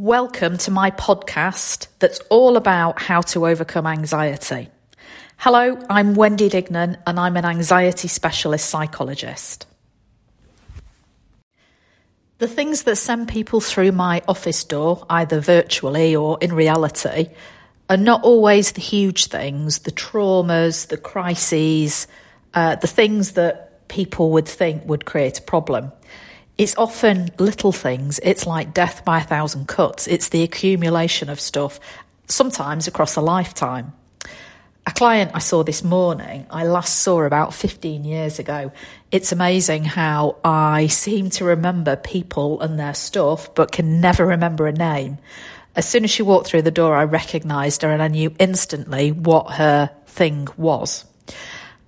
Welcome to my podcast that's all about how to overcome anxiety. Hello, I'm Wendy Dignan and I'm an anxiety specialist psychologist. The things that send people through my office door, either virtually or in reality, are not always the huge things, the traumas, the crises, uh, the things that people would think would create a problem. It's often little things. It's like death by a thousand cuts. It's the accumulation of stuff, sometimes across a lifetime. A client I saw this morning, I last saw about 15 years ago. It's amazing how I seem to remember people and their stuff, but can never remember a name. As soon as she walked through the door, I recognised her and I knew instantly what her thing was.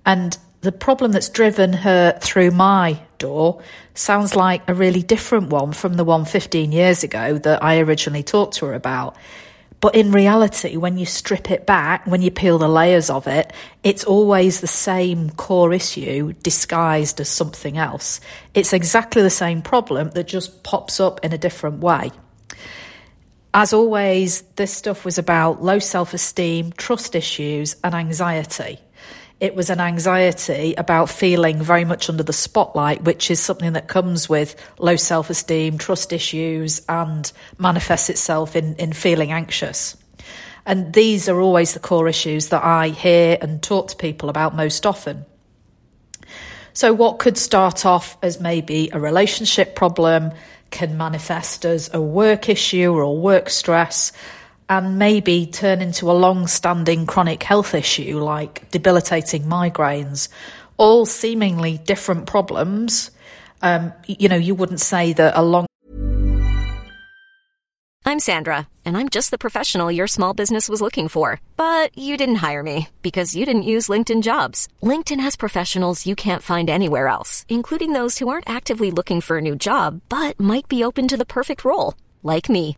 And the problem that's driven her through my door sounds like a really different one from the one 15 years ago that I originally talked to her about. But in reality, when you strip it back, when you peel the layers of it, it's always the same core issue disguised as something else. It's exactly the same problem that just pops up in a different way. As always, this stuff was about low self esteem, trust issues, and anxiety. It was an anxiety about feeling very much under the spotlight, which is something that comes with low self esteem, trust issues, and manifests itself in, in feeling anxious. And these are always the core issues that I hear and talk to people about most often. So, what could start off as maybe a relationship problem can manifest as a work issue or work stress and maybe turn into a long standing chronic health issue like debilitating migraines, all seemingly different problems. Um, you know, you wouldn't say that a long. I'm Sandra, and I'm just the professional your small business was looking for. But you didn't hire me because you didn't use LinkedIn jobs. LinkedIn has professionals you can't find anywhere else, including those who aren't actively looking for a new job but might be open to the perfect role, like me.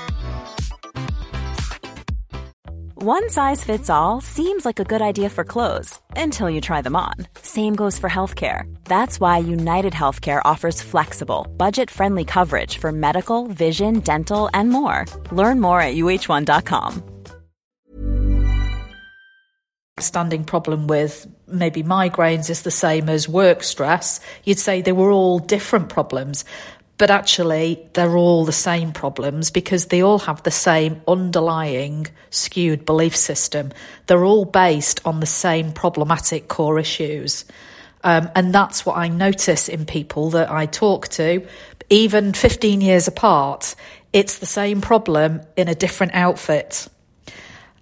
One size fits all seems like a good idea for clothes until you try them on. Same goes for healthcare. That's why United Healthcare offers flexible, budget friendly coverage for medical, vision, dental, and more. Learn more at uh1.com. Standing problem with maybe migraines is the same as work stress. You'd say they were all different problems, but actually they're all the same problems because they all have the same underlying skewed belief system. They're all based on the same problematic core issues. Um, and that's what I notice in people that I talk to, even 15 years apart. It's the same problem in a different outfit.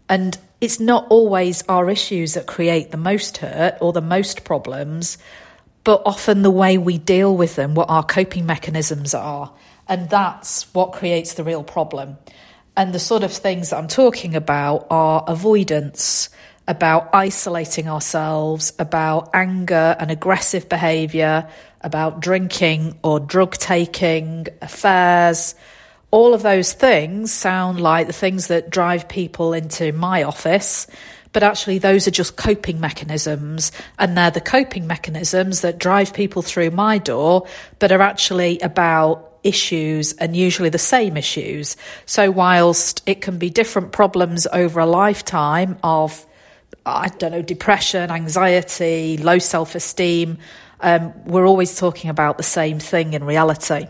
And it's not always our issues that create the most hurt or the most problems but often the way we deal with them, what our coping mechanisms are. And that's what creates the real problem. And the sort of things that I'm talking about are avoidance, about isolating ourselves, about anger and aggressive behavior, about drinking or drug taking, affairs. All of those things sound like the things that drive people into my office but actually those are just coping mechanisms. And they're the coping mechanisms that drive people through my door but are actually about issues and usually the same issues. So whilst it can be different problems over a lifetime of i don't know depression anxiety low self-esteem um, we're always talking about the same thing in reality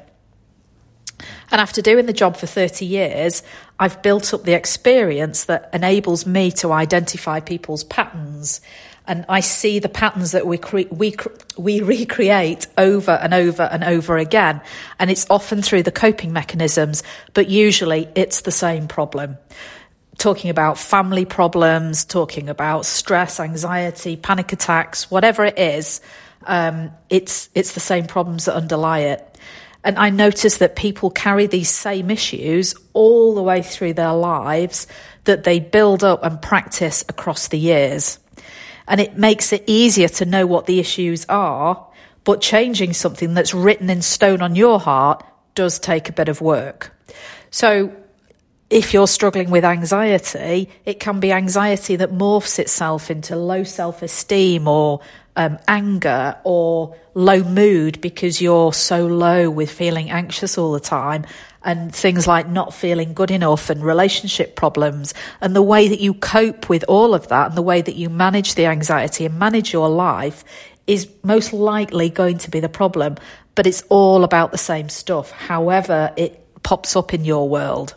and after doing the job for 30 years, I've built up the experience that enables me to identify people's patterns. And I see the patterns that we, cre- we, cre- we recreate over and over and over again. And it's often through the coping mechanisms, but usually it's the same problem. talking about family problems, talking about stress, anxiety, panic attacks, whatever it is, um, it's it's the same problems that underlie it. And I notice that people carry these same issues all the way through their lives that they build up and practice across the years. And it makes it easier to know what the issues are, but changing something that's written in stone on your heart does take a bit of work. So if you're struggling with anxiety, it can be anxiety that morphs itself into low self esteem or um, anger or low mood because you're so low with feeling anxious all the time and things like not feeling good enough and relationship problems and the way that you cope with all of that and the way that you manage the anxiety and manage your life is most likely going to be the problem. But it's all about the same stuff, however it pops up in your world.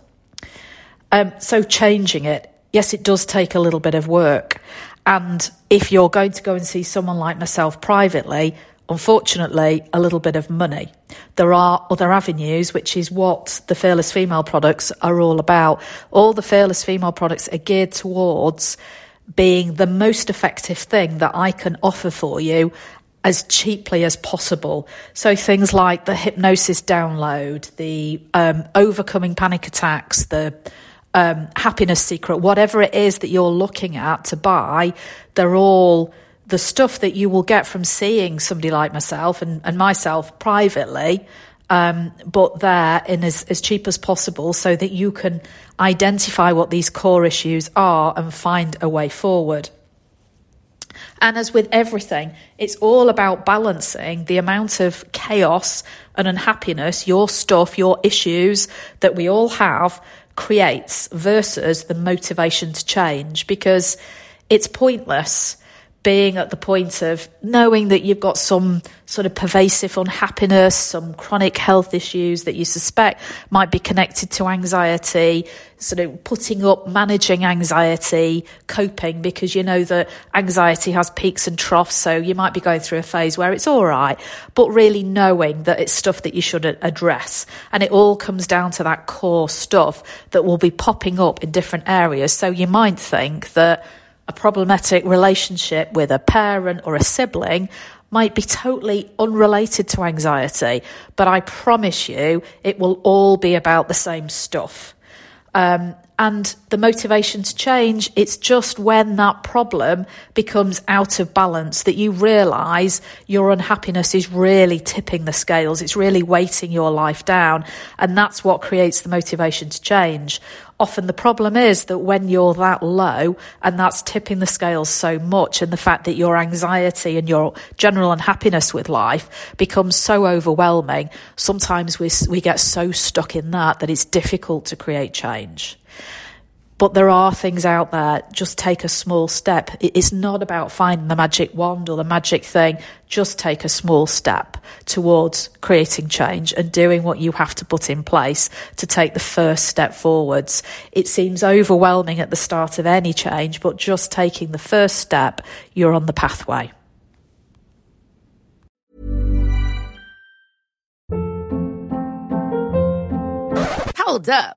Um, so changing it, yes, it does take a little bit of work. And if you're going to go and see someone like myself privately, unfortunately, a little bit of money. There are other avenues, which is what the Fearless Female products are all about. All the Fearless Female products are geared towards being the most effective thing that I can offer for you as cheaply as possible. So things like the hypnosis download, the um, overcoming panic attacks, the um, happiness secret, whatever it is that you're looking at to buy, they're all the stuff that you will get from seeing somebody like myself and, and myself privately, um, but there in as, as cheap as possible so that you can identify what these core issues are and find a way forward. And as with everything, it's all about balancing the amount of chaos and unhappiness, your stuff, your issues that we all have creates versus the motivation to change because it's pointless being at the point of knowing that you've got some sort of pervasive unhappiness, some chronic health issues that you suspect might be connected to anxiety, sort of putting up managing anxiety, coping, because you know that anxiety has peaks and troughs. So you might be going through a phase where it's all right, but really knowing that it's stuff that you should address. And it all comes down to that core stuff that will be popping up in different areas. So you might think that a problematic relationship with a parent or a sibling might be totally unrelated to anxiety, but I promise you it will all be about the same stuff. Um, and the motivation to change, it's just when that problem becomes out of balance that you realize your unhappiness is really tipping the scales. It's really weighting your life down. And that's what creates the motivation to change. Often the problem is that when you're that low and that's tipping the scales so much, and the fact that your anxiety and your general unhappiness with life becomes so overwhelming, sometimes we, we get so stuck in that that it's difficult to create change. But there are things out there. Just take a small step. It's not about finding the magic wand or the magic thing. Just take a small step towards creating change and doing what you have to put in place to take the first step forwards. It seems overwhelming at the start of any change, but just taking the first step, you're on the pathway. Hold up.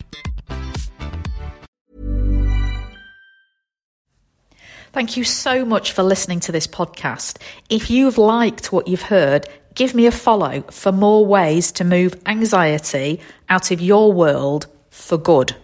Thank you so much for listening to this podcast. If you've liked what you've heard, give me a follow for more ways to move anxiety out of your world for good.